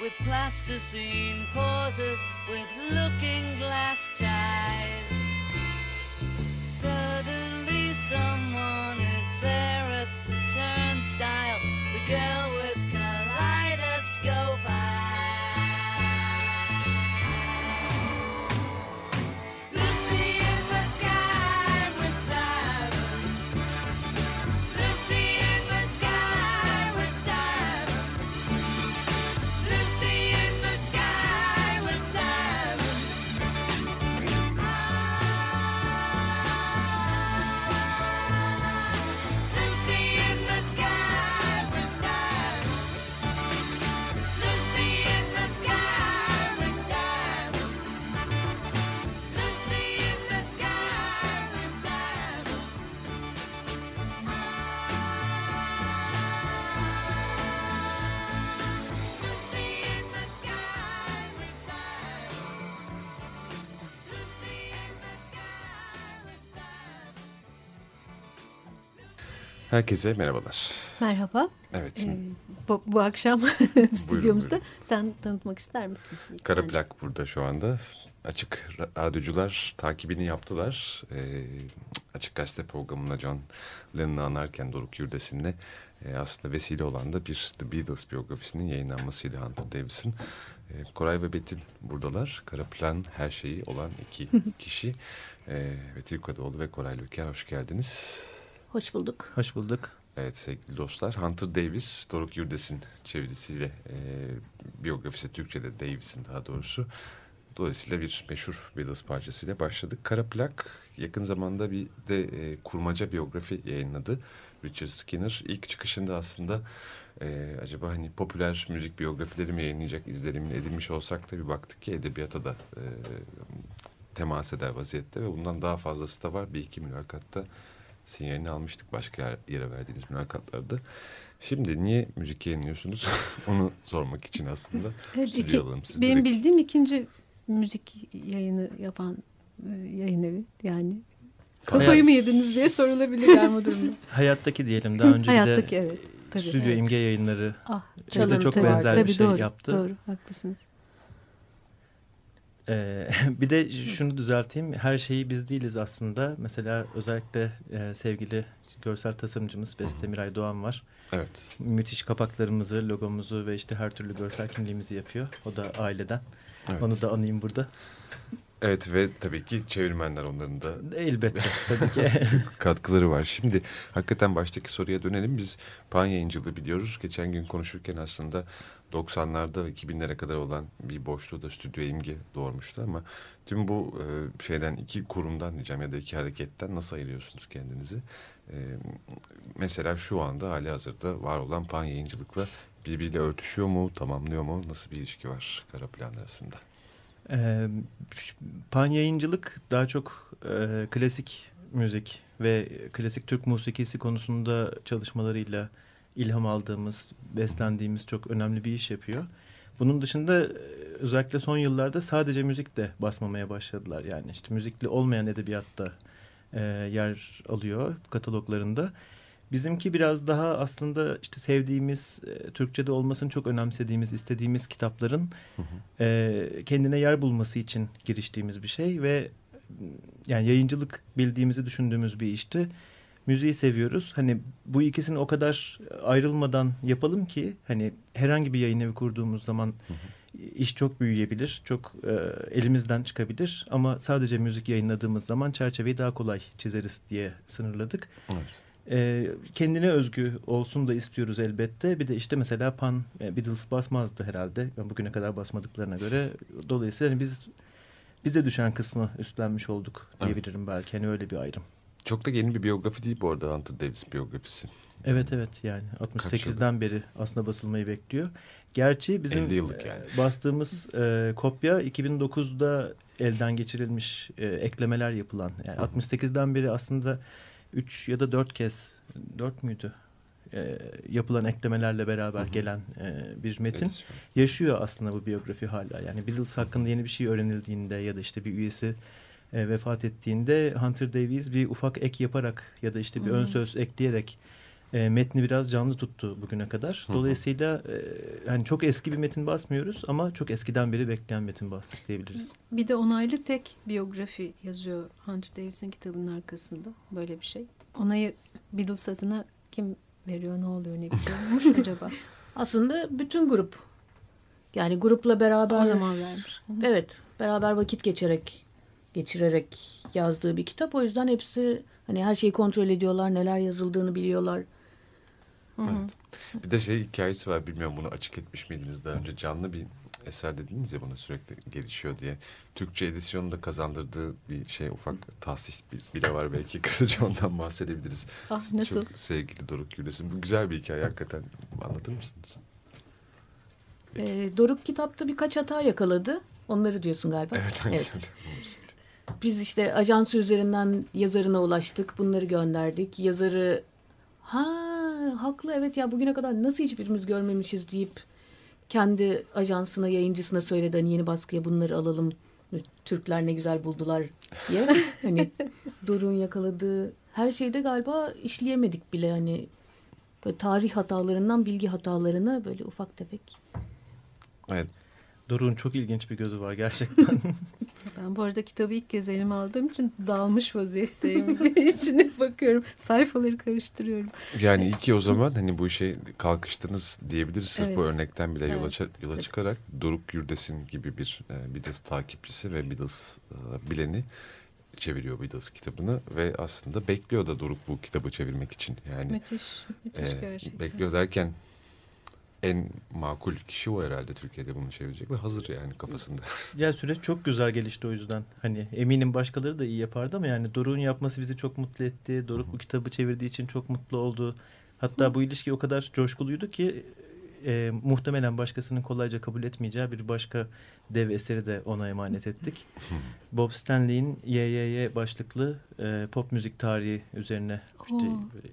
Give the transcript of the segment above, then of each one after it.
With plasticine pauses with looking glass ties. Suddenly someone Herkese merhabalar. Merhaba. Evet, Ee, bu, bu akşam stüdyomuzda buyurun. sen tanıtmak ister misin? Kara? Plak burada şu anda. Açık ra- radyocular takibini yaptılar. Ee, Açık Gazete programında John Lennon'ı anarken Doruk Yurdesin'le e, aslında vesile olan da bir The Beatles biyografisinin yayınlanmasıydı Hunter Davis'in. E, Koray ve Betil buradalar. Kara Plan her şeyi olan iki kişi. E, Betil Kadıoğlu ve Koray Löker hoş geldiniz. Hoş bulduk. Hoş bulduk. Evet sevgili dostlar Hunter Davis, Doruk Yurdes'in çevirisiyle e, biyografisi Türkçe'de Davis'in daha doğrusu. Dolayısıyla bir meşhur Beatles parçasıyla başladık. Kara Plak yakın zamanda bir de e, kurmaca biyografi yayınladı. Richard Skinner ilk çıkışında aslında e, acaba hani popüler müzik biyografileri mi yayınlayacak izlerimin edilmiş olsak da bir baktık ki edebiyata da e, temas eder vaziyette ve bundan daha fazlası da var. Bir iki mülakatta sinyalini almıştık başka yer- yere verdiğiniz mülakatlarda. Şimdi niye müzik yayınlıyorsunuz? Onu sormak için aslında. Evet, iki- benim dedik. bildiğim ikinci müzik yayını yapan e, yayın evi. Yani kafayı Hayat- mı yediniz diye sorulabilir yani bu durumda. Hayattaki diyelim daha önce bir Hayattaki de evet. Tabii, Stüdyo evet. imge yayınları Ah, bize çok tabii, benzer bir tabii, şey doğru, yaptı. Doğru, haklısınız. Ee, bir de şunu düzelteyim. Her şeyi biz değiliz aslında. Mesela özellikle e, sevgili görsel tasarımcımız Beste Miray Doğan var. Evet. Müthiş kapaklarımızı, logomuzu ve işte her türlü görsel kimliğimizi yapıyor. O da aileden. Evet. Onu da anayım burada. Evet ve tabii ki çevirmenler onların da Elbette tabii ki. katkıları var. Şimdi hakikaten baştaki soruya dönelim. Biz pan yayıncılığı biliyoruz. Geçen gün konuşurken aslında 90'larda ve 2000'lere kadar olan bir boşluğu da Stüdyo İmge doğurmuştu ama tüm bu e, şeyden iki kurumdan diyeceğim ya da iki hareketten nasıl ayırıyorsunuz kendinizi? E, mesela şu anda hali hazırda var olan pan yayıncılıkla birbiriyle örtüşüyor mu, tamamlıyor mu? Nasıl bir ilişki var kara plan arasında? Ee, pan yayıncılık daha çok e, klasik müzik ve klasik Türk musikisi konusunda çalışmalarıyla ilham aldığımız, beslendiğimiz çok önemli bir iş yapıyor. Bunun dışında özellikle son yıllarda sadece müzik de basmamaya başladılar. Yani işte müzikli olmayan edebiyatta e, yer alıyor kataloglarında. Bizimki biraz daha aslında işte sevdiğimiz, e, Türkçe'de olmasını çok önemsediğimiz, istediğimiz kitapların e, kendine yer bulması için giriştiğimiz bir şey ve m, yani yayıncılık bildiğimizi düşündüğümüz bir işti. Müziği seviyoruz. Hani bu ikisini o kadar ayrılmadan yapalım ki hani herhangi bir yayın evi kurduğumuz zaman iş çok büyüyebilir, çok e, elimizden çıkabilir ama sadece müzik yayınladığımız zaman çerçeveyi daha kolay çizeriz diye sınırladık. Evet. E, kendine özgü olsun da istiyoruz elbette. Bir de işte mesela Pan e, Beatles basmazdı herhalde. Bugüne kadar basmadıklarına göre. Dolayısıyla hani biz bize düşen kısmı üstlenmiş olduk diyebilirim belki. Hani öyle bir ayrım. Çok da yeni bir biyografi değil bu arada Hunter Davis biyografisi. Evet evet yani 68'den beri aslında basılmayı bekliyor. Gerçi bizim 50 yıllık e, yani. bastığımız e, kopya 2009'da elden geçirilmiş e, eklemeler yapılan. Yani 68'den beri aslında 3 ya da 4 kez 4 müydü? E, yapılan eklemelerle beraber Hı hı. gelen e, bir metin Edisyon. yaşıyor aslında bu biyografi hala. Yani Beatles hakkında yeni bir şey öğrenildiğinde ya da işte bir üyesi e, vefat ettiğinde Hunter Davies bir ufak ek yaparak ya da işte bir ön söz ekleyerek e, metni biraz canlı tuttu bugüne kadar. Dolayısıyla e, hani çok eski bir metin basmıyoruz ama çok eskiden beri bekleyen metin bastık diyebiliriz. Bir de onaylı tek biyografi yazıyor Hunter Davis'in kitabının arkasında. Böyle bir şey. Onayı Beatles adına kim veriyor, ne oluyor, ne bitiyormuş acaba? Aslında bütün grup. Yani grupla beraber O zaman vermiş. Evet, beraber vakit geçerek geçirerek yazdığı bir kitap. O yüzden hepsi hani her şeyi kontrol ediyorlar, neler yazıldığını biliyorlar. Evet. Bir de şey hikayesi var bilmiyorum bunu açık etmiş miydiniz daha önce canlı bir eser dediniz ya buna sürekli gelişiyor diye. Türkçe edisyonu da kazandırdığı bir şey ufak tahsis bi- bile var belki kısaca ondan bahsedebiliriz. Ah nasıl? Çok sevgili Doruk Gülesin. Bu güzel bir hikaye hakikaten anlatır mısınız? Ee, Doruk kitapta birkaç hata yakaladı. Onları diyorsun galiba. Evet. Evet. Biz işte ajansı üzerinden yazarına ulaştık. Bunları gönderdik. Yazarı ha haklı evet ya bugüne kadar nasıl hiçbirimiz görmemişiz deyip kendi ajansına yayıncısına söyledi hani yeni baskıya bunları alalım. Türkler ne güzel buldular diye. hani Doruk'un yakaladığı her şeyde galiba işleyemedik bile hani böyle tarih hatalarından bilgi hatalarına böyle ufak tefek. evet. Doruk'un çok ilginç bir gözü var gerçekten. Ben bu arada kitabı ilk kez elime aldığım için dalmış vaziyetteyim. İçine bakıyorum. Sayfaları karıştırıyorum. Yani iyi ki o zaman hani bu işe kalkıştınız diyebiliriz. Sırf bu Evet. örnekten bile yola, Evet. yola çıkarak Doruk Yurdesin gibi bir e, Beatles takipçisi ve Beatles e, bileni çeviriyor Beatles kitabını ve aslında bekliyor da Doruk bu kitabı çevirmek için. Yani Müthiş. Müthiş e, gerçekten. bekliyor derken en makul kişi o herhalde Türkiye'de bunu çevirecek ve hazır yani kafasında. ya süreç çok güzel gelişti o yüzden. Hani eminim başkaları da iyi yapardı ama yani Doruk'un yapması bizi çok mutlu etti. Doruk bu kitabı çevirdiği için çok mutlu oldu. Hatta bu ilişki o kadar coşkuluydu ki e, muhtemelen başkasının kolayca kabul etmeyeceği bir başka dev eseri de ona emanet ettik. Bob Stanley'in YYY başlıklı e, pop müzik tarihi üzerine işte böyle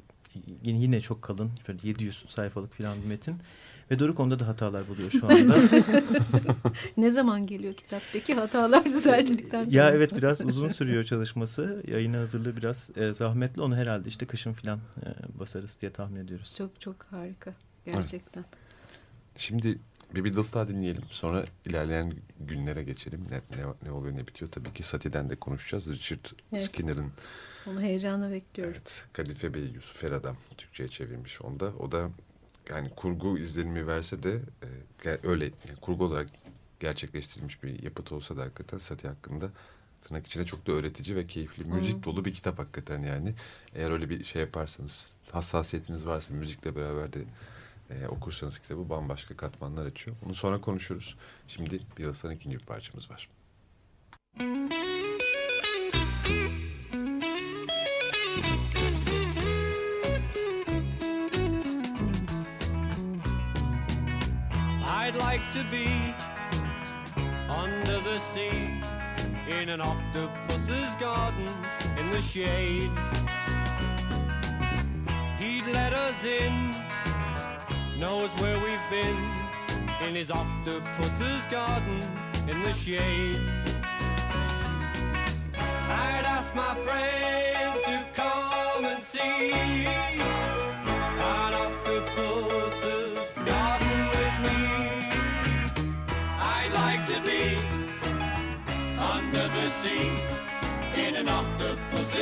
yine, yine çok kalın böyle 700 sayfalık falan bir metin. Ve Doruk onda da hatalar buluyor şu anda. Ne zaman geliyor kitap peki hatalar düzeltildikten sonra? ya evet biraz uzun sürüyor çalışması. Yayına hazırlığı biraz e, zahmetli. Onu herhalde işte kışın falan e, basarız diye tahmin ediyoruz. Çok çok harika gerçekten. Şimdi bir Beatles daha dinleyelim. Sonra ilerleyen günlere geçelim. Ne, ne, ne oluyor ne bitiyor. Tabii ki Sati'den de konuşacağız. Richard Evet. Skinner'ın Onu heyecanla bekliyorum. evet, Kadife Bey Yusuf Eradam Türkçe'ye çevirmiş onda. O da yani kurgu izlenimi verse de e, öyle yani kurgu olarak gerçekleştirilmiş bir yapıt olsa da hakikaten Sati hakkında tırnak içine çok da öğretici ve keyifli, müzik dolu bir kitap hakikaten yani. Eğer öyle bir şey yaparsanız, hassasiyetiniz varsa müzikle beraber de e, okursanız kitabı bambaşka katmanlar açıyor. Bunu sonra konuşuruz. Şimdi Beatles'tan ikinci bir parçamız var. I'd like to be under the sea in an octopus's garden in the shade. He'd let us in, knows where we've been in his octopus's garden in the shade. I'd ask my friends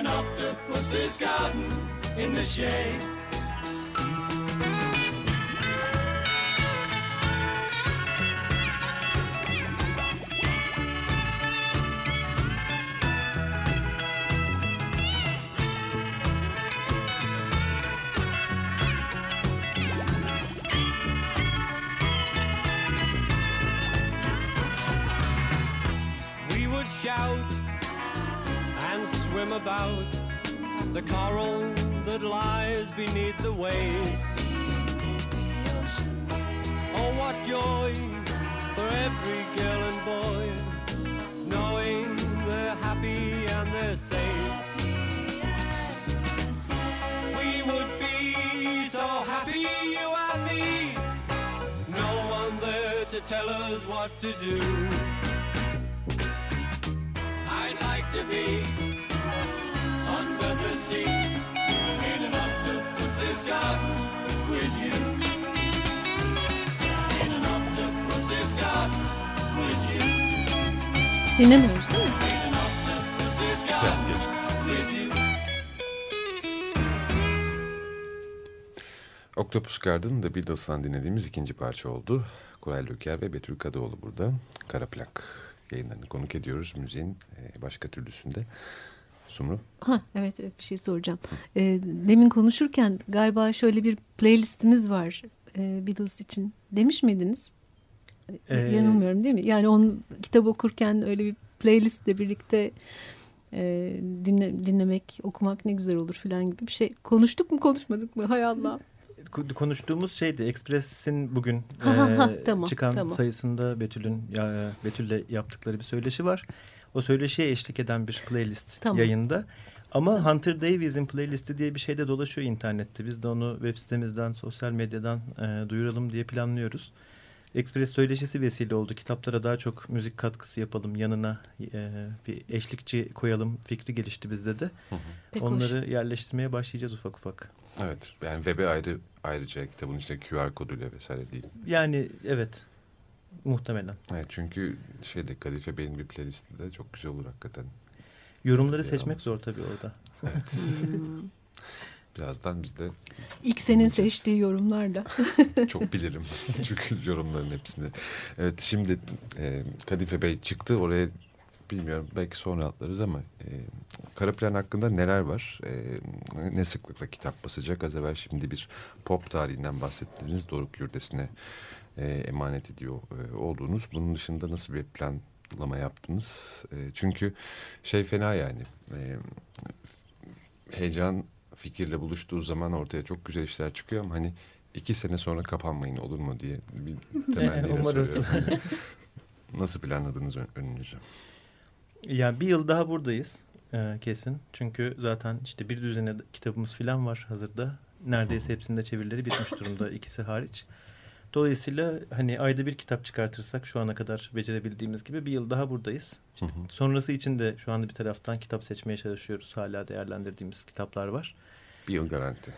an octopus's garden in the shade. We would shout swim about the coral that lies beneath the waves. Oh, what joy for every girl and boy, knowing they're happy and they're safe. We would be so happy, you and me. No one there to tell us what to do. I'd like to be under the sea in an octopus's garden with you. In an octopus's garden with you. Dinlemiyoruz değil mi? With you. Octopus Garden The Beatles'tan dinlediğimiz ikinci parça oldu. Koray Löker ve Betül Kadıoğlu burada. Kara Plak yayınlarını konuk ediyoruz müziğin e, başka türlüsünde. Sumru. Ha evet evet bir şey soracağım. Ee, demin konuşurken galiba şöyle bir playlistimiz var e, Beatles için demiş miydiniz? Ee, Yanılmıyorum değil mi? Yani onun kitap okurken öyle bir playlistle birlikte e, dinle, dinlemek, okumak ne güzel olur falan gibi bir şey. Konuştuk mu konuşmadık mı? Hay Allah. Ko- Konuştuğumuz şeydi Express'in bugün Ha, ha, ha, e, tamam, çıkan tamam. sayısında Betül'ün ya, Betül'le yaptıkları bir söyleşi var. O söyleşiye eşlik eden bir playlist Tamam. yayında. Ama Hunter Davies'in playlisti diye bir şey de dolaşıyor internette. Biz de onu web sitemizden, sosyal medyadan e, duyuralım diye planlıyoruz. Express söyleşisi vesile oldu. Kitaplara daha çok müzik katkısı yapalım. Yanına e, bir eşlikçi koyalım fikri gelişti bizde de. Pek hoş. Onları yerleştirmeye başlayacağız ufak ufak. Evet yani web'e ayrı ayrıca kitabın içinde QR koduyla vesaire değil. Yani evet muhtemelen. Evet çünkü şeyde Kadife Bey'in bir playlisti de çok güzel olur hakikaten. Yorumları seçmek alması. zor tabii orada. Hmm. birazdan biz de İlk senin seçtiği yorumlarla. çok bilirim. Çünkü yorumların hepsini. Evet şimdi e, Kadife Bey çıktı. Oraya bilmiyorum belki sonra atlarız ama e, kara plan hakkında neler var? E, ne sıklıkla kitap basacak? Az evvel şimdi bir pop tarihinden bahsettiniz. Doruk Yurdesi'ne e, emanet ediyor e, olduğunuz. Bunun dışında nasıl bir planlama yaptınız? E, çünkü şey fena yani. E, heyecan fikirle buluştuğu zaman ortaya çok güzel işler çıkıyor ama hani iki sene sonra kapanmayın olur mu diye bir temenniyle soruyorum. Hani nasıl planladınız ön- önünüzü? Yani bir yıl daha buradayız e, kesin. Çünkü zaten işte bir düzene kitabımız falan var hazırda. Neredeyse hepsinde çevirileri bitmiş durumda ikisi hariç. Dolayısıyla hani ayda bir kitap çıkartırsak şu ana kadar becerebildiğimiz gibi bir yıl daha buradayız. Hı hı. Sonrası için de şu anda bir taraftan kitap seçmeye çalışıyoruz. Hala değerlendirdiğimiz kitaplar var. Bir yıl garanti.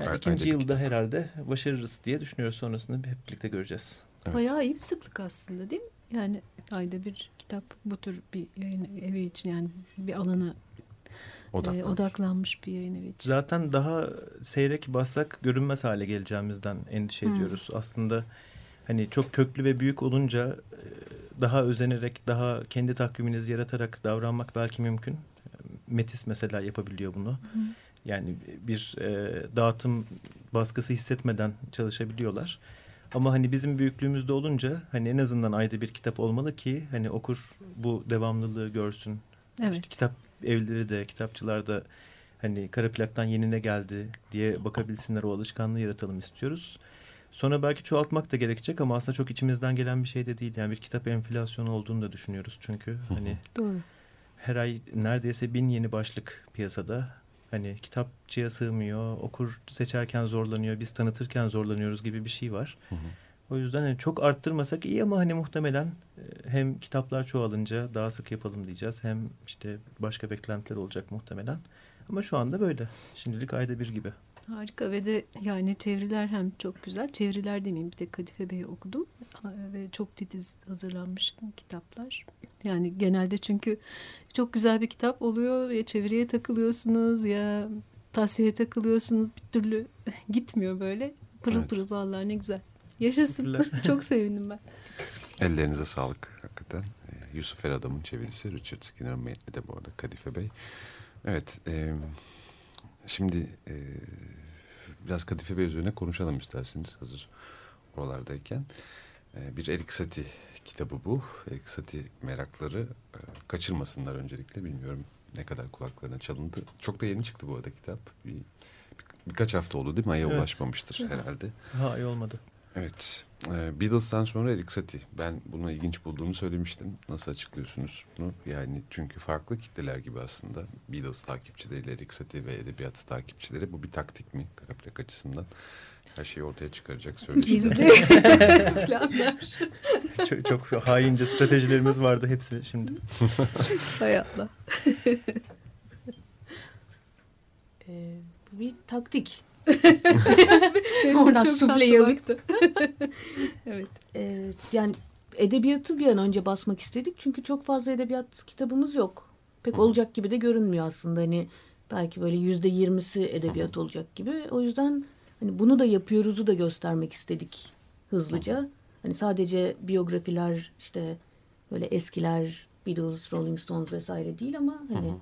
Yani ikinci bir yılda kitap. herhalde başarırız diye düşünüyoruz. Sonrasında hep birlikte göreceğiz. Evet. Bayağı iyi bir sıklık aslında değil mi? Yani ayda bir kitap bu tür bir yayın evi için yani bir alana e, Odaklanmış. odaklanmış bir yayın evi için. Zaten daha seyrek bassak görünmez hale geleceğimizden endişe Hmm. ediyoruz. Aslında hani çok köklü ve büyük olunca e, daha özenerek, daha kendi takviminizi yaratarak davranmak belki mümkün. Metis mesela yapabiliyor bunu. Yani bir e, dağıtım baskısı hissetmeden çalışabiliyorlar. Ama hani bizim büyüklüğümüzde olunca hani en azından ayda bir kitap olmalı ki hani okur bu devamlılığı görsün. Evet. İşte kitap evleri de kitapçılar da hani kara plaktan yeni ne geldi diye bakabilsinler o alışkanlığı yaratalım istiyoruz. Sonra belki çoğaltmak da gerekecek ama aslında çok içimizden gelen bir şey de değil. Yani bir kitap enflasyonu olduğunu da düşünüyoruz çünkü hani Doğru. her ay neredeyse bin yeni başlık piyasada. Hani kitapçıya sığmıyor, okur seçerken zorlanıyor, biz tanıtırken zorlanıyoruz gibi bir şey var. Hı hı. O yüzden hani çok arttırmasak iyi ama hani muhtemelen e, hem kitaplar çoğalınca daha sık yapalım diyeceğiz. Hem işte başka beklentiler olacak muhtemelen. Ama şu anda böyle. Şimdilik ayda bir gibi. Harika ve de yani çeviriler hem çok güzel. Çeviriler demeyeyim bir de Kadife Bey'i okudum. Ve çok titiz hazırlanmış kitaplar. Yani genelde çünkü çok güzel bir kitap oluyor. Ya çeviriye takılıyorsunuz ya tavsiyeye takılıyorsunuz. Bir türlü gitmiyor böyle. Pırıl Evet. pırıl vallahi ne güzel. Yaşasın. Çok sevindim ben. Ellerinize sağlık hakikaten. Ee, Yusuf Eradam'ın çevirisi. Richard Skinner'ın metni de bu arada Kadife Bey. Evet. e, şimdi e, biraz Kadife Bey üzerine konuşalım isterseniz hazır oralardayken. E, bir Erik Satie kitabı bu. Erik Satie merakları e, kaçırmasınlar öncelikle. Bilmiyorum ne kadar kulaklarına çalındı. Çok da yeni çıktı bu arada kitap. Bir, bir- birkaç hafta oldu değil mi? Aya Evet. ulaşmamıştır herhalde. Ha iyi olmadı. Evet. Ee, Beatles'tan sonra Erik Satie. Ben bunu ilginç bulduğumu söylemiştim. Nasıl açıklıyorsunuz bunu? Yani çünkü farklı kitleler gibi aslında. Beatles takipçileriyle Erik Satie ve edebiyat takipçileri. Bu bir taktik mi? Karaplak açısından. Her şeyi ortaya çıkaracak söyleşiler. Gizli planlar. çok, çok haince stratejilerimiz vardı hepsi şimdi. Hay Allah. Ee, bu bir taktik. Oradan sufleyi alıp- evet. Ee, yani edebiyatı bir an önce basmak istedik. Çünkü çok fazla edebiyat kitabımız yok. Pek olacak gibi de görünmüyor aslında. Hani belki böyle yüzde yirmisi edebiyat olacak gibi. O yüzden hani bunu da yapıyoruzu da göstermek istedik hızlıca. Hani sadece biyografiler işte böyle eskiler Beatles, Rolling Stones vesaire değil ama hani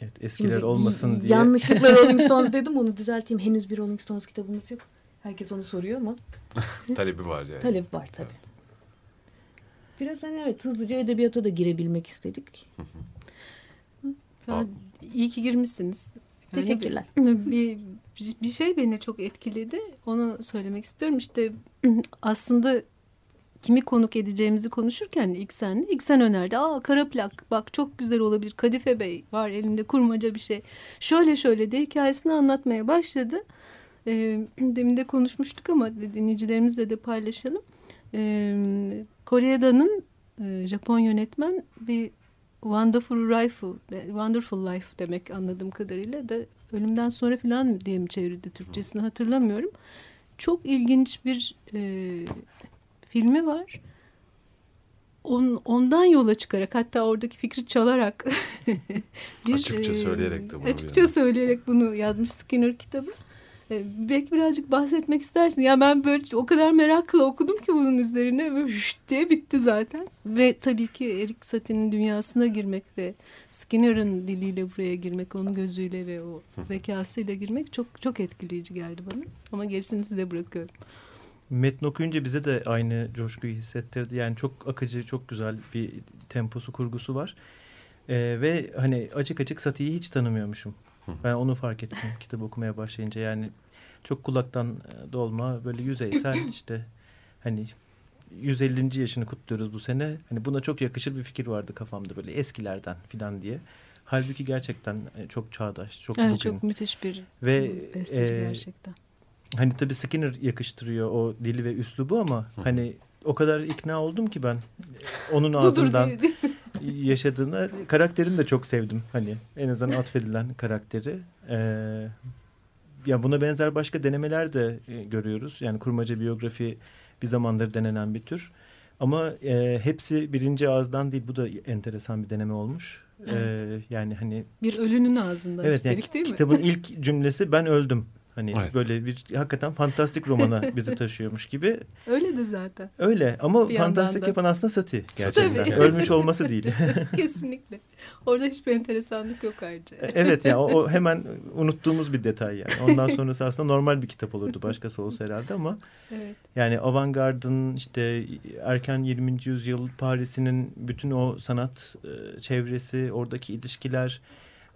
Evet eskiler Şimdi olmasın diye. Yanlışlıkla Rolling Stones dedim onu düzelteyim. Henüz bir Rolling Stones kitabımız yok. Herkes onu soruyor ama Talebi var yani. talep var tabii. Biraz hani evet hızlıca edebiyata da girebilmek istedik. Ya, iyi ki girmişsiniz. Yani Teşekkürler. Bir, bir, bir şey beni çok etkiledi. Onu söylemek istiyorum. İşte aslında kimi konuk edeceğimizi konuşurken ilk senle ilk sen önerdi. Aa kara plak bak çok güzel olabilir. Kadife Bey var elinde kurmaca bir şey. Şöyle şöyle de hikayesini anlatmaya başladı. Ee, demin de konuşmuştuk ama dinleyicilerimizle de paylaşalım. Ee, Kore'danın e, Japon yönetmen bir Wonderful Life, Wonderful Life demek anladığım kadarıyla da ölümden sonra falan diye mi çevrildi Türkçesini hatırlamıyorum. Çok ilginç bir e, filmi var. on, ondan yola çıkarak hatta oradaki fikri çalarak Açıkça söyleyerek de bunu bir açıkça yana. söyleyerek bunu yazmış Skinner kitabı. E, belki birazcık bahsetmek istersin. Ya ben böyle o kadar merakla okudum ki bunun üzerine ve hüş diye bitti zaten. Ve tabii ki Eric Satie'nin dünyasına girmek ve Skinner'ın diliyle buraya girmek, onun gözüyle ve o zekasıyla girmek çok çok etkileyici geldi bana. Ama gerisini size bırakıyorum. Metni okuyunca bize de aynı coşkuyu hissettirdi. Yani çok akıcı, çok güzel bir temposu, kurgusu var. Ee, ve hani açık açık Sati'yi hiç tanımıyormuşum. Ben onu fark ettim kitabı okumaya başlayınca. Yani çok kulaktan e, dolma, böyle yüzeysel işte hani 150. yaşını kutluyoruz bu sene. Hani buna çok yakışır bir fikir vardı kafamda böyle eskilerden filan diye. Halbuki gerçekten e, çok çağdaş, çok Evet, bugün. çok müthiş bir Ve besteci e, gerçekten. Hani tabii Skinner yakıştırıyor o dili ve üslubu ama hani o kadar ikna oldum ki ben e, onun ağzından yaşadığına karakterini de çok sevdim. Hani en azından atfedilen karakteri. Ee, ya buna benzer başka denemeler de e, görüyoruz. Yani kurmaca biyografi bir zamandır denenen bir tür. Ama e, hepsi birinci ağızdan değil. Bu da enteresan bir deneme olmuş. Ee, yani hani Bir ölünün ağzından evet yani üstelik değil mi? kitabın ilk cümlesi ben öldüm. Hani Evet. böyle bir hakikaten fantastik romana bizi taşıyormuş gibi. Öyle de zaten. Öyle ama Bir fantastik yapan aslında Sati gerçekten. Tabii. Ölmüş olması değil. Kesinlikle. Orada hiçbir enteresanlık yok ayrıca. evet ya o, o hemen unuttuğumuz bir detay yani. Ondan sonrası aslında normal bir kitap olurdu başkası olsa herhalde ama Evet. yani avantgardın işte erken 20. yüzyıl Paris'inin bütün o sanat e, çevresi, oradaki ilişkiler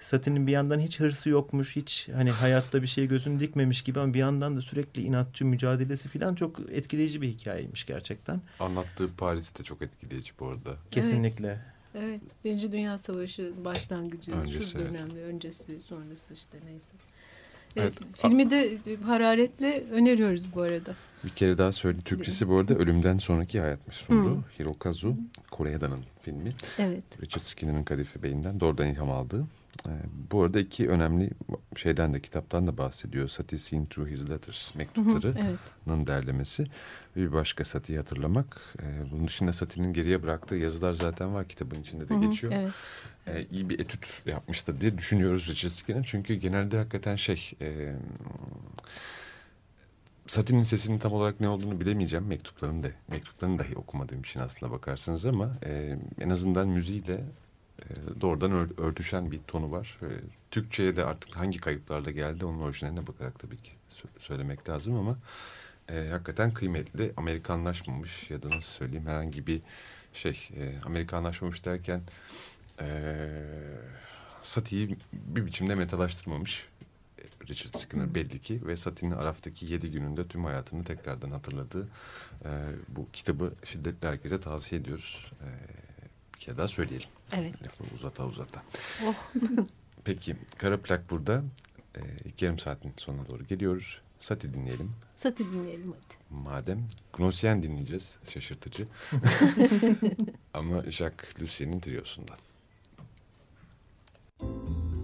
Satin'in bir yandan hiç hırsı yokmuş, hiç hani hayatta bir şey gözünü dikmemiş gibi ama bir yandan da sürekli inatçı mücadelesi falan çok etkileyici bir hikayeymiş gerçekten. Anlattığı Paris de çok etkileyici bu arada. Kesinlikle. Evet. Birinci Dünya Savaşı başlangıcı, Öncesi, şu evet. dönemde, öncesi, sonrası işte neyse. Evet. Evet, filmi de hararetle öneriyoruz bu arada. Bir kere daha söyle. Türkçesi bu arada Ölümden Sonraki Hayatmış sundu. Hı. Hirokazu Koreeda'nın filmi. Evet. Richard Skinner'ın Kadife Bey'inden doğrudan ilham aldığı. Ee, bu arada iki önemli şeyden de kitaptan da bahsediyor. Satie Seen Through His Letters Hı hı, mektuplarının evet. derlemesi. Bir başka Satie'yi hatırlamak. Ee, bunun dışında Satie'nin geriye bıraktığı yazılar zaten var kitabın içinde de Hı hı, geçiyor. Evet. Ee, iyi bir etüt yapmıştır diye düşünüyoruz Richard Skinner. Çünkü genelde hakikaten şey... E, Satie'nin sesinin tam olarak ne olduğunu bilemeyeceğim. Mektuplarını da mektuplarını dahi okumadığım için aslında bakarsınız ama e, en azından müziğiyle e, doğrudan ör- örtüşen bir tonu var. E, Türkçe'ye de artık hangi kayıplarla geldi onun orijinaline bakarak tabii ki sö- söylemek lazım ama e, hakikaten kıymetli. Amerikanlaşmamış ya da nasıl söyleyeyim herhangi bir şey e, Amerikanlaşmamış derken e, Satie'yi bir biçimde metalaştırmamış. Richard Skinner belli ki ve Satie'nin Araf'taki yedi gününde tüm hayatını tekrardan hatırladığı e, bu kitabı şiddetle herkese tavsiye ediyoruz. E, bir kere daha söyleyelim. Evet. Lafı uzata uzata. Oh. Peki kara plak burada. E, ilk yarım saatin sonuna doğru geliyoruz. Satie dinleyelim. Sati dinleyelim hadi. Madem Gnossien dinleyeceğiz. Şaşırtıcı. Ama Jacques Lussien'in triosundan. Thank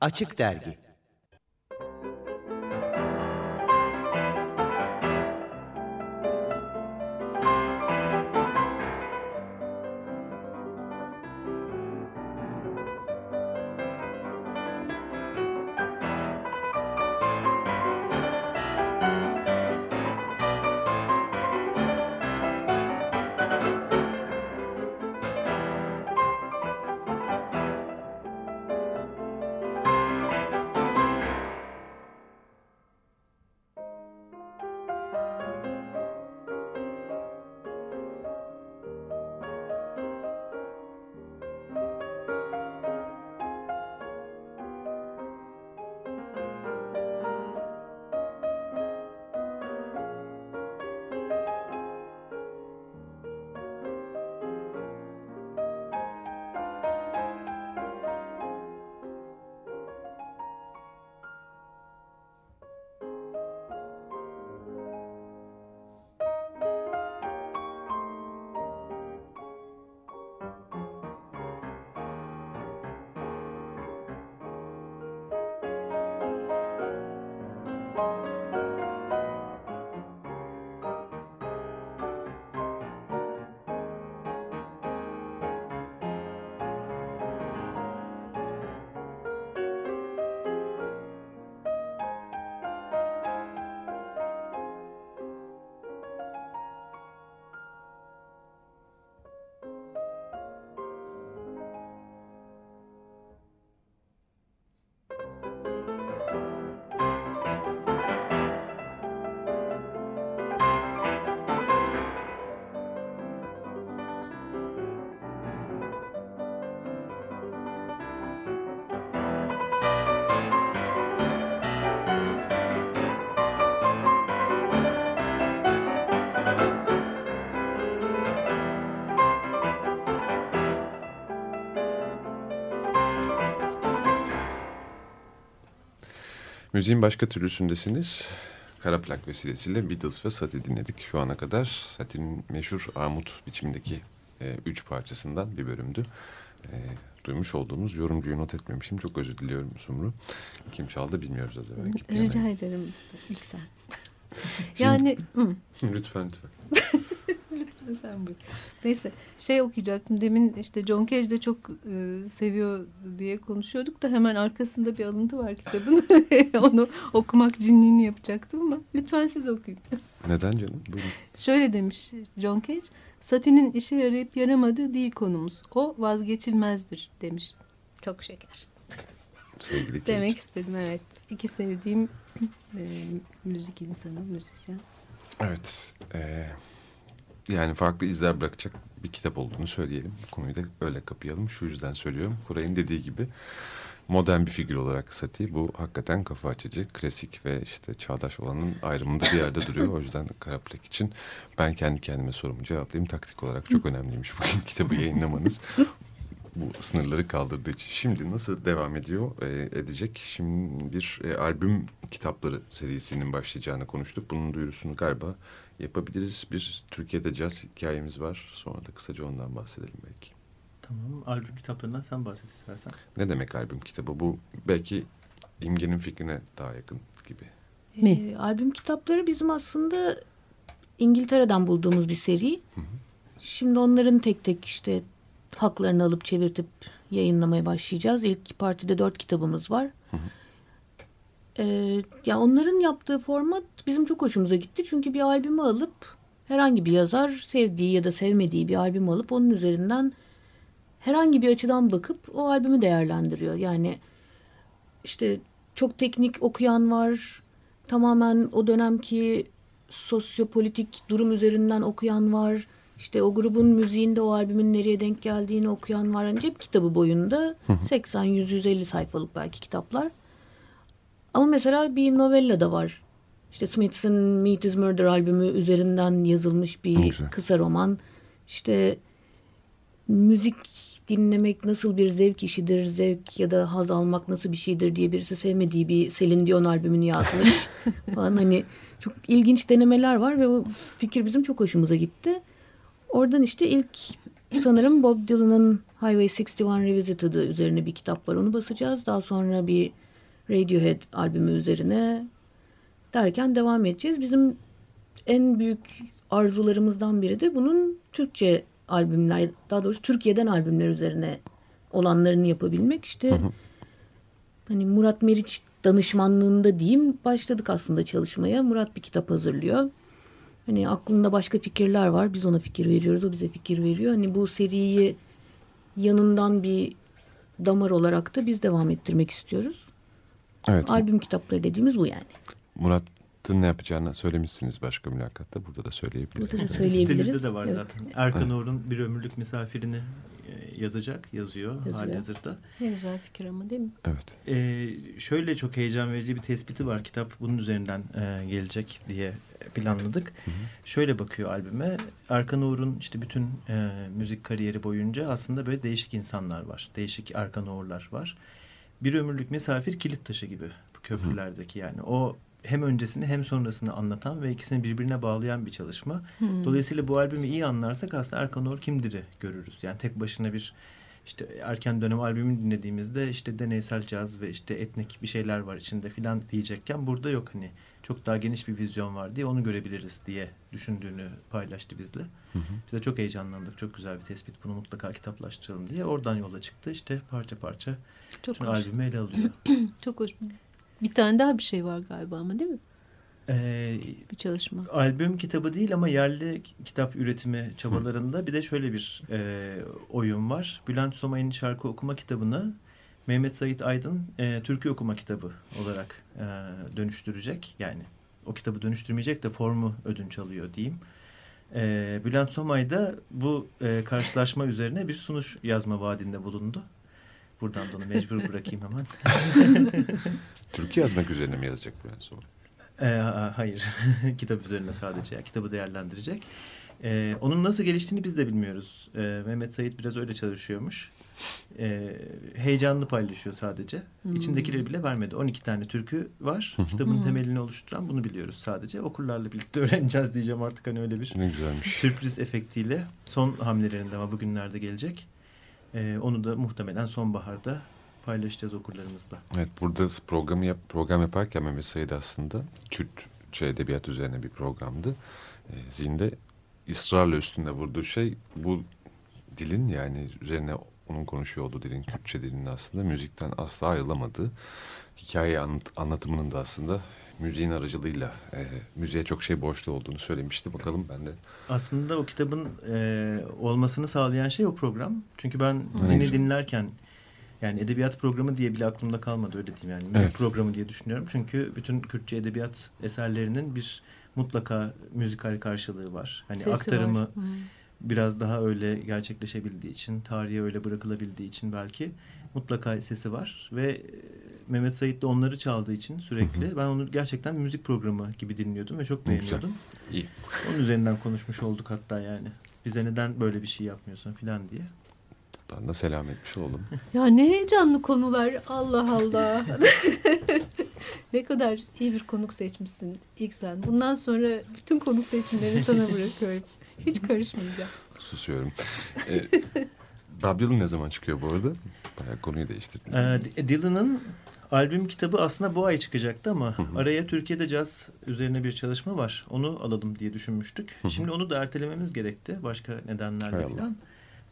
Açık Dergi Müziğin başka türlüsündesiniz. Kara plak vesilesiyle Beatles ve Satie dinledik şu ana kadar. Satie'nin meşhur armut biçimindeki e, üç parçasından bir bölümdü. E, duymuş olduğunuz yorumcuyu not etmemişim. Çok özür diliyorum Sumru. Kim çaldı bilmiyoruz az evvel. Rica ederim ilk sen. yani Lütfen lütfen. sen buyur. Neyse şey okuyacaktım. Demin işte John Cage de çok e, seviyor diye konuşuyorduk da hemen arkasında bir alıntı var kitabın. Onu okumak cinliğini yapacaktım ama lütfen siz okuyun. Neden canım? Buyurun. Şöyle demiş John Cage. Satinin işe yarayıp yaramadığı değil konumuz. O vazgeçilmezdir demiş. Çok şeker. Sevgili Cage. Demek istedim evet. İki sevdiğim e, müzik insanı, müzisyen. Evet. e, yani farklı izler bırakacak bir kitap olduğunu söyleyelim. Konuyu da öyle kapayalım. Şu yüzden söylüyorum. Kuray'ın dediği gibi modern bir figür olarak Sati bu hakikaten kafa açıcı, klasik ve işte çağdaş olanın ayrımında bir yerde duruyor. O yüzden Karaplak için ben kendi kendime sorumu cevaplayayım. Taktik olarak çok önemliymiş bugün kitabı yayınlamanız. bu sınırları kaldırdığı için. Şimdi nasıl devam ediyor e, edecek? Şimdi bir e, albüm kitapları serisinin başlayacağını konuştuk. Bunun duyurusunu galiba yapabiliriz. Bir Türkiye'de caz hikayemiz var. Sonra da kısaca ondan bahsedelim belki. Tamam. Albüm kitaplarından sen bahset istersen. Ne demek albüm kitabı? Bu belki imgenin fikrine daha yakın gibi. Mi? Ee, albüm kitapları bizim aslında İngiltere'den bulduğumuz bir seri. Şimdi onların tek tek işte haklarını alıp çevirtip yayınlamaya başlayacağız. İlk partide dört kitabımız var. Ee, ya onların yaptığı format bizim çok hoşumuza gitti. Çünkü bir albümü alıp herhangi bir yazar sevdiği ya da sevmediği bir albüm alıp onun üzerinden herhangi bir açıdan bakıp o albümü değerlendiriyor. Yani işte çok teknik okuyan var. Tamamen o dönemki sosyopolitik durum üzerinden okuyan var. İşte o grubun müziğinde o albümün nereye denk geldiğini okuyan var. Yani cep kitabı boyunda 80, 100, 150 sayfalık belki kitaplar. Ama mesela bir novella da var. İşte Smiths'in Meet is Murder albümü üzerinden yazılmış bir Güzel. kısa roman. İşte müzik dinlemek nasıl bir zevk işidir, zevk ya da haz almak nasıl bir şeydir diye birisi sevmediği bir Celine Dion albümünü yazmış. falan hani çok ilginç denemeler var ve o fikir bizim çok hoşumuza gitti. Oradan işte ilk sanırım Bob Dylan'ın Highway 61 Revisited üzerine bir kitap var. Onu basacağız. Daha sonra bir Radiohead albümü üzerine derken devam edeceğiz. Bizim en büyük arzularımızdan biri de bunun Türkçe albümler, daha doğrusu Türkiye'den albümler üzerine olanlarını yapabilmek. İşte hani Murat Meriç danışmanlığında diyeyim başladık aslında çalışmaya. Murat bir kitap hazırlıyor. Hani aklında başka fikirler var. Biz ona fikir veriyoruz. O bize fikir veriyor. Hani bu seriyi yanından bir damar olarak da biz devam ettirmek istiyoruz. Evet. Albüm kitapları dediğimiz bu yani. Murat'ın ne yapacağını söylemişsiniz başka mülakatta. Burada da söyleyebiliriz. Burada da söyleyebiliriz. Sitemizde de var Evet. zaten. Erkan Uğur'un bir ömürlük misafirini e, yazacak, yazıyor, Yazıyor. hali hazırda. Ne güzel fikir ama değil mi? Evet. Ee, şöyle çok heyecan verici bir tespiti var. Kitap bunun üzerinden e, gelecek diye planladık. Şöyle bakıyor albüme. Erkan Uğur'un işte bütün e, müzik kariyeri boyunca aslında böyle değişik insanlar var. Değişik Erkan Uğur'lar var. Bir ömürlük misafir kilit taşı gibi bu köprülerdeki yani. O hem öncesini hem sonrasını anlatan ve ikisini birbirine bağlayan bir çalışma. Dolayısıyla bu albümü iyi anlarsak aslında Erkan Uğur kimdir'i görürüz. Yani tek başına bir işte erken dönem albümünü dinlediğimizde işte deneysel caz ve işte etnik bir şeyler var içinde filan diyecekken burada yok hani çok daha geniş bir vizyon var diye onu görebiliriz diye düşündüğünü paylaştı bizle. Biz de çok heyecanlandık. Çok güzel bir tespit. Bunu mutlaka kitaplaştıralım diye. Oradan yola çıktı. İşte parça parça Çok bütün hoş. albümü ele alıyor. Çok hoş. Bir tane daha bir şey var galiba ama değil mi? Ee, Bir çalışma. albüm kitabı değil ama yerli kitap üretimi çabalarında bir de şöyle bir e, oyun var. Bülent Somay'ın şarkı okuma kitabını Mehmet Sait Aydın e, türkü okuma kitabı olarak e, dönüştürecek. Yani o kitabı dönüştürmeyecek de formu ödünç alıyor diyeyim. E, Bülent Somay da bu e, karşılaşma üzerine bir sunuş yazma vaadinde bulundu. Buradan da onu mecbur bırakayım hemen. Türkü yazmak üzerine mi yazacak Bülent Soğuk? Ee, ha- hayır. Kitap üzerine sadece. Yani kitabı değerlendirecek. Ee, onun nasıl geliştiğini biz de bilmiyoruz. Ee, Mehmet Sait biraz öyle çalışıyormuş. Ee, heyecanlı paylaşıyor sadece. İçindekileri bile vermedi. 12 tane türkü var. Kitabın temelini oluşturan bunu biliyoruz sadece. Okurlarla birlikte öğreneceğiz diyeceğim artık hani öyle bir Ne güzelmiş. sürpriz efektiyle. Son hamlelerinde ama bugünlerde gelecek. Ee, onu da muhtemelen sonbaharda paylaşacağız okurlarımızla. Evet burada programı yap, program yaparken Mehmet Said aslında Kürtçe edebiyat üzerine bir programdı. E, zinde ısrarla üstünde vurduğu şey bu dilin yani üzerine onun konuşuyor olduğu dilin Kürtçe dilinin aslında müzikten asla ayrılamadığı hikaye anlat- anlatımının da aslında müziğin aracılığıyla e, müziğe çok şey borçlu olduğunu söylemişti. Bakalım ben de Aslında o kitabın e, olmasını sağlayan şey o program. Çünkü ben güzel. dinlerken yani edebiyat programı diye bile aklımda kalmadı öyle diyeyim yani. Müzik Evet. programı diye düşünüyorum. Çünkü bütün Kürtçe edebiyat eserlerinin bir mutlaka müzikal karşılığı var. Hani Sesi aktarımı var. Biraz daha öyle gerçekleşebildiği için, tarihe öyle bırakılabildiği için belki mutlaka sesi var ve e, Mehmet Sait de onları çaldığı için sürekli ben onu gerçekten bir müzik programı gibi dinliyordum ve çok güzel. beğeniyordum. iyi. Onun üzerinden konuşmuş olduk hatta yani. Bize neden böyle bir şey yapmıyorsun filan diye. Buradan da selam etmiş olalım. Ya ne heyecanlı konular. Allah Allah. ne kadar iyi bir konuk seçmişsin ilk sen. Bundan sonra bütün konuk seçimlerini sana bırakıyorum. Hiç karışmayacağım. Susuyorum. E, Bob Dylan ne zaman çıkıyor bu arada? Bayağı konuyu değiştirdim. Ee, D- Dylan'ın albüm kitabı aslında bu ay çıkacaktı ama araya Türkiye'de caz üzerine bir çalışma var. Onu alalım diye düşünmüştük. Şimdi onu da ertelememiz gerekti başka Hay nedenlerle Allah. falan.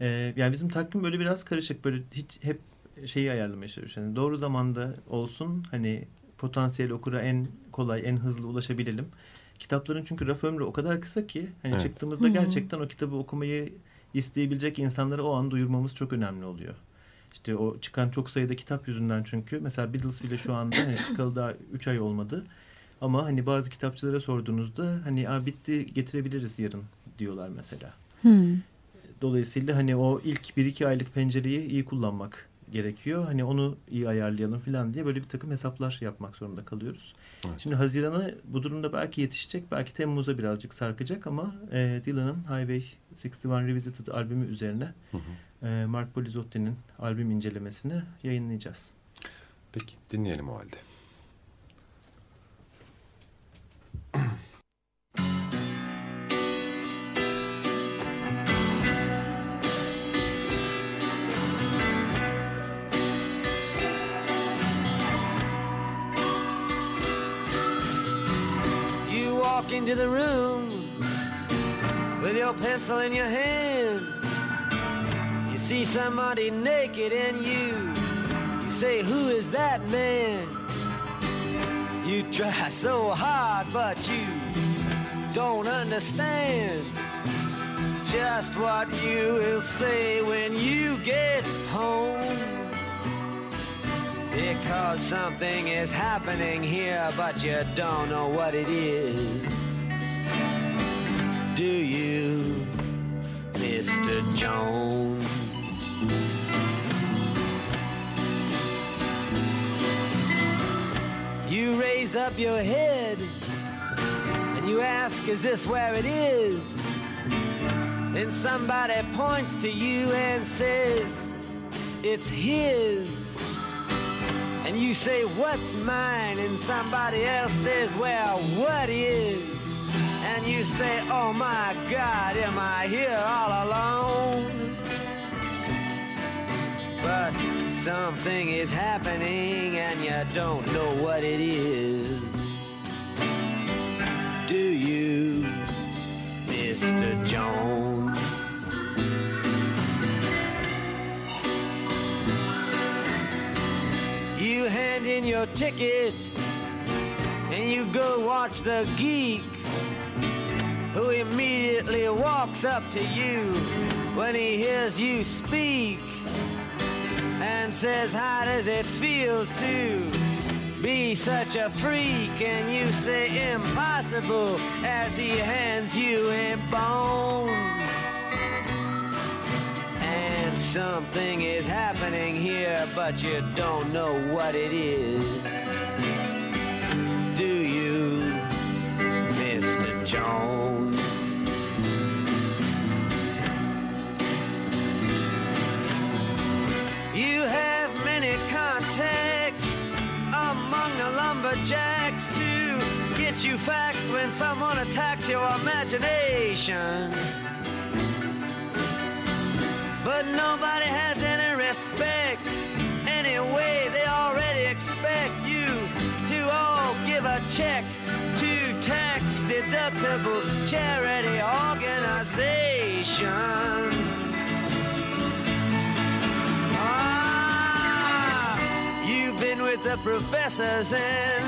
Ee, yani bizim takvim böyle biraz karışık. Böyle hiç hep şeyi ayarlamaya çalışıyoruz. Yani doğru zamanda olsun. Hani potansiyel okura en kolay, en hızlı ulaşabilelim. Kitapların çünkü raf ömrü o kadar kısa ki hani Evet. çıktığımızda gerçekten o kitabı okumayı isteyebilecek insanlara o an duyurmamız çok önemli oluyor. İşte o çıkan çok sayıda kitap yüzünden çünkü mesela Beatles bile şu anda hani çıkalı daha 3 ay olmadı. Ama hani bazı kitapçılara sorduğunuzda hani Aa, bitti getirebiliriz yarın diyorlar mesela. Dolayısıyla hani o ilk 1-2 aylık pencereyi iyi kullanmak gerekiyor. Hani onu iyi ayarlayalım falan diye böyle bir takım hesaplar yapmak zorunda kalıyoruz. Evet. Şimdi Haziran'a bu durumda belki yetişecek, belki Temmuz'a birazcık sarkacak ama e, Dylan'ın Highway 61 Revisited albümü üzerine e, Mark Polizotti'nin albüm incelemesini yayınlayacağız. Peki dinleyelim o halde. Into the room with your pencil in your hand. You see somebody naked and you, you say, Who is that man? You try so hard, but you don't understand just what you will say when you get home. Because something is happening here, but you don't know what it is. Do you, Mr. Jones? You raise up your head and you ask, Is this where it is? Then somebody points to you and says, It's his. And you say, What's mine? And somebody else says, Well, what is? And you say, Oh my God, am I here all alone? But something is happening and you don't know what it is. Do you, Mr. Jones? You hand in your ticket and you go watch the geek who immediately walks up to you when he hears you speak and says, How does it feel to be such a freak? And you say, Impossible, as he hands you a bone. And something is happening here, but you don't know what it is. Do you, Mr. Jones? You facts when someone attacks your imagination. But nobody has any respect. Anyway, they already expect you to all give a check to tax deductible charity organizations. Ah, you've been with the professors and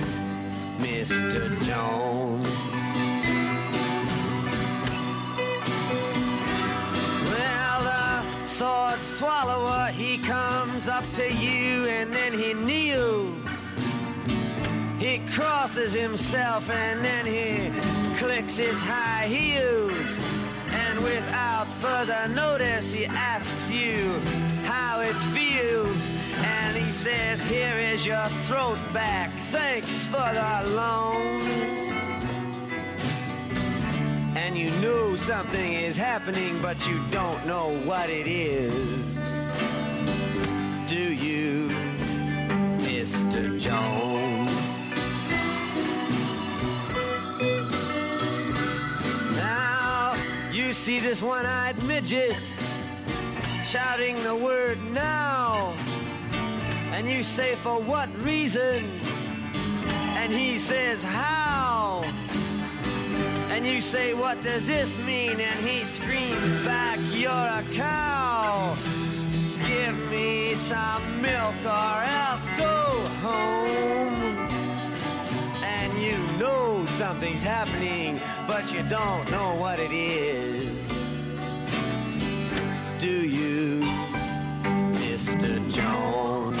Mr. Jones? Well, the sword swallower, he comes up to you and then he kneels. He crosses himself and then he clicks his high heels. And without further notice, he asks you says, Here is your throat back. Thanks for the loan. And you know something is happening, but you don't know what it is. Do you, Mr. Jones? Now you see this one-eyed midget shouting the word now. And you say, for what reason? And he says, how? And you say, what does this mean? And he screams back, you're a cow. Give me some milk or else go home. And you know something's happening, but you don't know what it is. Do you, Mr. Jones?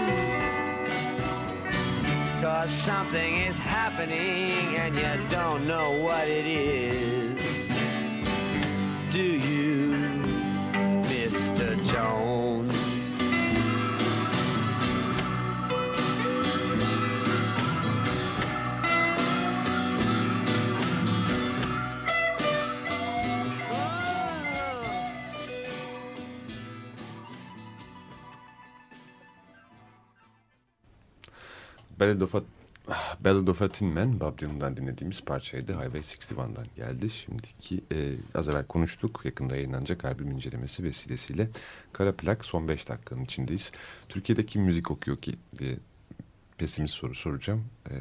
Cause something is happening and you don't know what it is. Do you, Mr. Jones? Ballad of a, Ballad of a Tin Man, Bob Dylan'dan dinlediğimiz parçaydı. Highway 61'dan geldi. Şimdiki e, az evvel konuştuk. Yakında yayınlanacak albüm incelemesi vesilesiyle Kara Plak son 5 dakikanın içindeyiz. Türkiye'de kim müzik okuyor ki diye pesimist soru soracağım. E,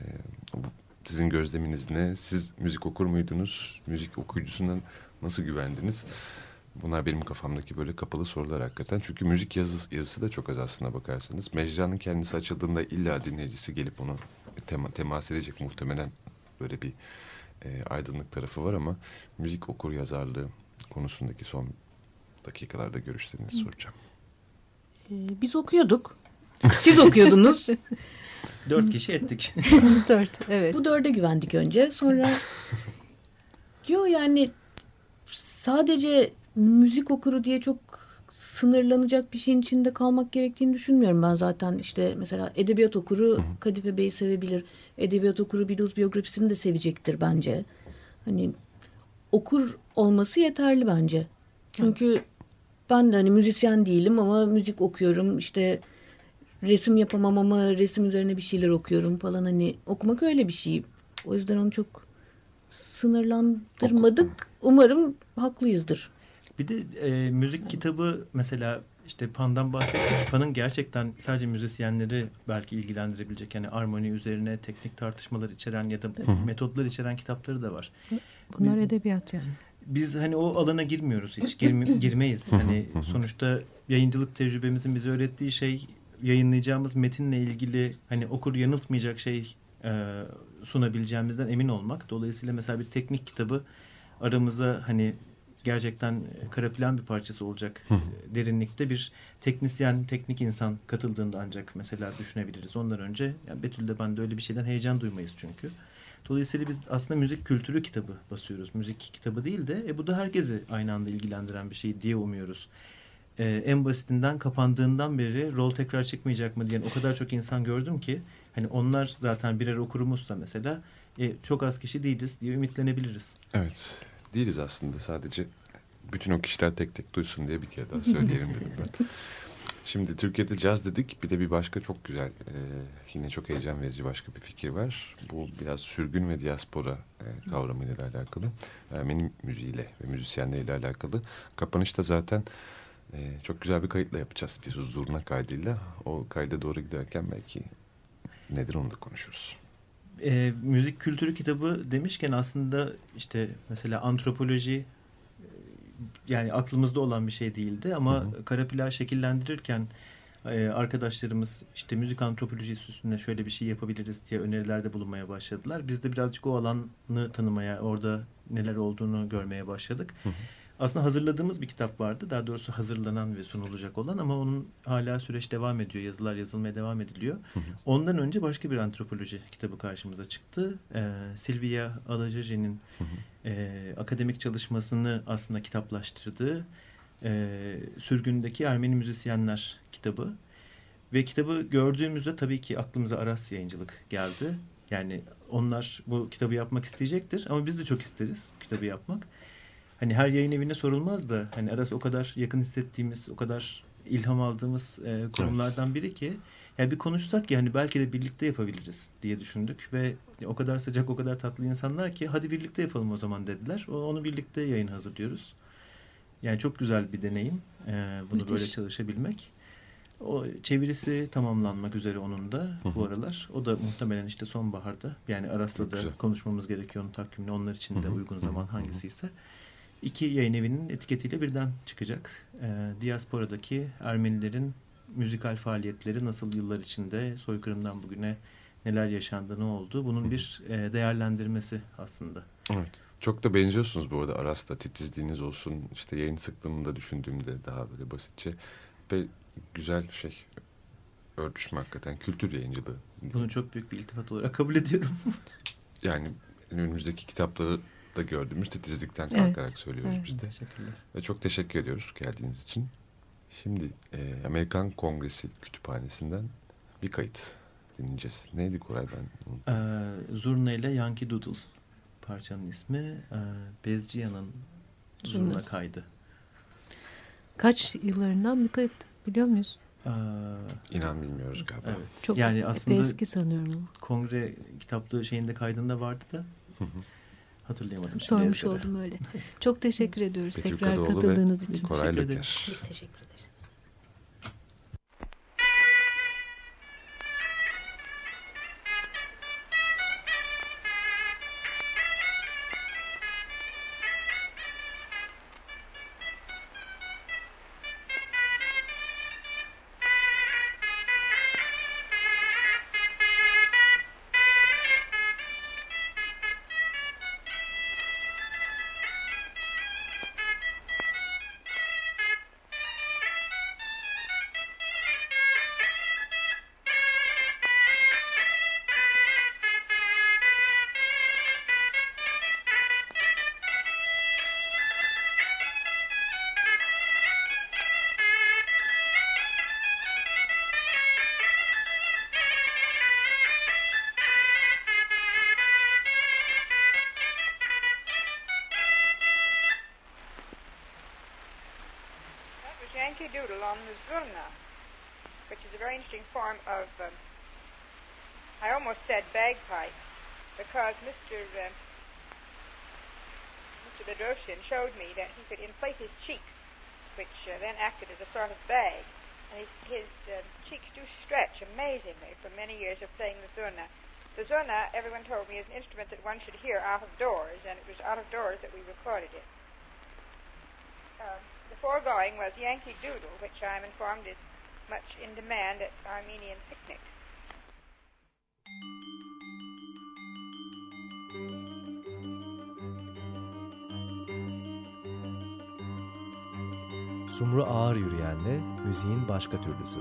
sizin gözleminiz ne? Siz müzik okur muydunuz? Müzik okuyucusundan nasıl güvendiniz? Bunlar benim kafamdaki böyle kapalı sorular hakikaten. Çünkü müzik yazısı, yazısı da çok az aslına bakarsanız. Mecranın kendisi açıldığında illa dinleyicisi gelip onu tema, temas edecek muhtemelen böyle bir e, aydınlık tarafı var ama müzik okur yazarlığı konusundaki son dakikalarda görüşlerinizi soracağım. Ee, biz okuyorduk. Siz okuyordunuz. Dört kişi ettik. Dört, evet. Bu dörde güvendik önce. Sonra Yo yani sadece müzik okuru diye çok sınırlanacak bir şeyin içinde kalmak gerektiğini düşünmüyorum ben zaten. işte mesela edebiyat okuru Kadife Bey'i sevebilir. Edebiyat okuru Beatles biyografisini de sevecektir bence. Hani okur olması yeterli bence. Çünkü ben de hani müzisyen değilim ama müzik okuyorum. İşte resim yapamam ama resim üzerine bir şeyler okuyorum falan hani okumak öyle bir şey. O yüzden onu çok sınırlandırmadık. Umarım haklıyızdır. Bir de e, müzik kitabı mesela işte Pan'dan bahsettik. Pan'ın gerçekten sadece müzisyenleri belki ilgilendirebilecek yani armoni üzerine teknik tartışmalar içeren ya da metotlar içeren kitapları da var. Bunlar Biz- edebiyat yani. Biz hani o alana girmiyoruz hiç. Girmi- girmeyiz. Hani sonuçta yayıncılık tecrübemizin bize öğrettiği şey yayınlayacağımız metinle ilgili hani okur yanıltmayacak şey e, sunabileceğimizden emin olmak. Dolayısıyla mesela bir teknik kitabı aramıza hani gerçekten kara plan bir parçası olacak e, derinlikte bir teknisyen, teknik insan katıldığında ancak mesela düşünebiliriz. Ondan önce yani Betül'de ben de öyle bir şeyden heyecan duymayız çünkü. Dolayısıyla biz aslında müzik kültürü kitabı basıyoruz. Müzik kitabı değil de e, bu da herkesi aynı anda ilgilendiren bir şey diye umuyoruz. E, en basitinden kapandığından beri rol tekrar çıkmayacak mı diyen o kadar çok insan gördüm ki hani onlar zaten birer okurumuzsa mesela e, çok az kişi değiliz diye ümitlenebiliriz. Evet. Değiliz aslında sadece bütün o kişiler tek tek duysun diye bir kere daha söyleyelim dedim ben. Şimdi Türkiye'de caz dedik. Bir de bir başka çok güzel, e, yine çok heyecan verici başka bir fikir var. Bu biraz sürgün ve diaspora e, kavramıyla da alakalı. Ermeni müziğiyle ve müzisyenleriyle alakalı. Kapanışta zaten e, çok güzel bir kayıtla yapacağız. Bir zurna kaydıyla. O kayda doğru giderken belki nedir onu da konuşuruz. E, müzik kültürü kitabı demişken aslında işte mesela antropoloji e, yani aklımızda olan bir şey değildi ama kara plağı şekillendirirken e, arkadaşlarımız işte müzik antropolojisi üstünde şöyle bir şey yapabiliriz diye önerilerde bulunmaya başladılar. Biz de birazcık o alanı tanımaya, orada neler olduğunu görmeye başladık. Aslında hazırladığımız bir kitap vardı. Daha doğrusu hazırlanan ve sunulacak olan ama onun hala süreç devam ediyor. Yazılar yazılmaya devam ediliyor. Ondan önce başka bir antropoloji kitabı karşımıza çıktı. Ee, Silvia Alajaji'nin e, akademik çalışmasını aslında kitaplaştırdığı e, Sürgündeki Ermeni Müzisyenler kitabı. Ve kitabı gördüğümüzde tabii ki aklımıza Aras Yayıncılık geldi. Yani onlar bu kitabı yapmak isteyecektir ama biz de çok isteriz kitabı yapmak. Hani her yayın evine sorulmaz da hani Aras o kadar yakın hissettiğimiz, o kadar ilham aldığımız e, kurumlardan biri ki yani bir konuşsak ya hani belki de birlikte yapabiliriz diye düşündük ve o kadar sıcak, o kadar tatlı insanlar ki hadi birlikte yapalım o zaman dediler. Onu birlikte yayın hazırlıyoruz. Yani çok güzel bir deneyim e, bunu Müthiş. böyle çalışabilmek. O çevirisi tamamlanmak üzere onun da bu aralar. O da muhtemelen işte sonbaharda. Yani Aras'la da konuşmamız gerekiyor onun takvimini. Onlar için de Hı hı, uygun hı zaman hı, hı. İki yayın evinin etiketiyle birden çıkacak. Ee, diasporadaki Ermenilerin müzikal faaliyetleri nasıl yıllar içinde soykırımdan bugüne neler yaşandı, ne oldu? Bunun bir e, değerlendirmesi aslında. Evet. Çok da benziyorsunuz bu arada Aras'ta titizliğiniz olsun işte yayın sıklığını da düşündüğümde daha böyle basitçe ve güzel şey örtüşme hakikaten kültür yayıncılığı. Bunu çok büyük bir iltifat olarak kabul ediyorum. Yani önümüzdeki kitapları da gördüğümüz titizlikten Evet, kalkarak söylüyoruz evet. biz de. Teşekkürler. Ve çok teşekkür ediyoruz geldiğiniz için. Şimdi e, Amerikan Kongresi Kütüphanesi'nden bir kayıt dinleyeceğiz. Neydi Koray ben? unuttum. Ee, Zurna ile Yankee Doodle parçanın ismi. Ee, Bezciyan'ın Zurna Zurnası. kaydı. Kaç yıllarından bir kayıt biliyor muyuz? Ee, İnan bilmiyoruz galiba. evet. Çok yani aslında eski sanıyorum kongre kitaplığı şeyinde kaydında vardı da Hı hı. Hatırlayamadım. Sormuş oldum öyle. Çok teşekkür ediyoruz Betül tekrar Kadıoğlu katıldığınız için. Koray Teşekkür ederim. Biz teşekkür ederiz. Zurna, which is a very interesting form of, um, I almost said bagpipe, because Mr. Uh, Mr. Bedrosian showed me that he could inflate his cheeks, which uh, then acted as a sort of bag. And his, his uh, cheeks do stretch amazingly from many years of playing the zurna. The zurna, everyone told me, is an instrument that one should hear out of doors, and it was out of doors that we recorded it. The foregoing was Yankee Doodle, which I'm informed is much in demand at Armenian picnics. Sumru Ağır Yürüyen'le müziğin başka türlüsü.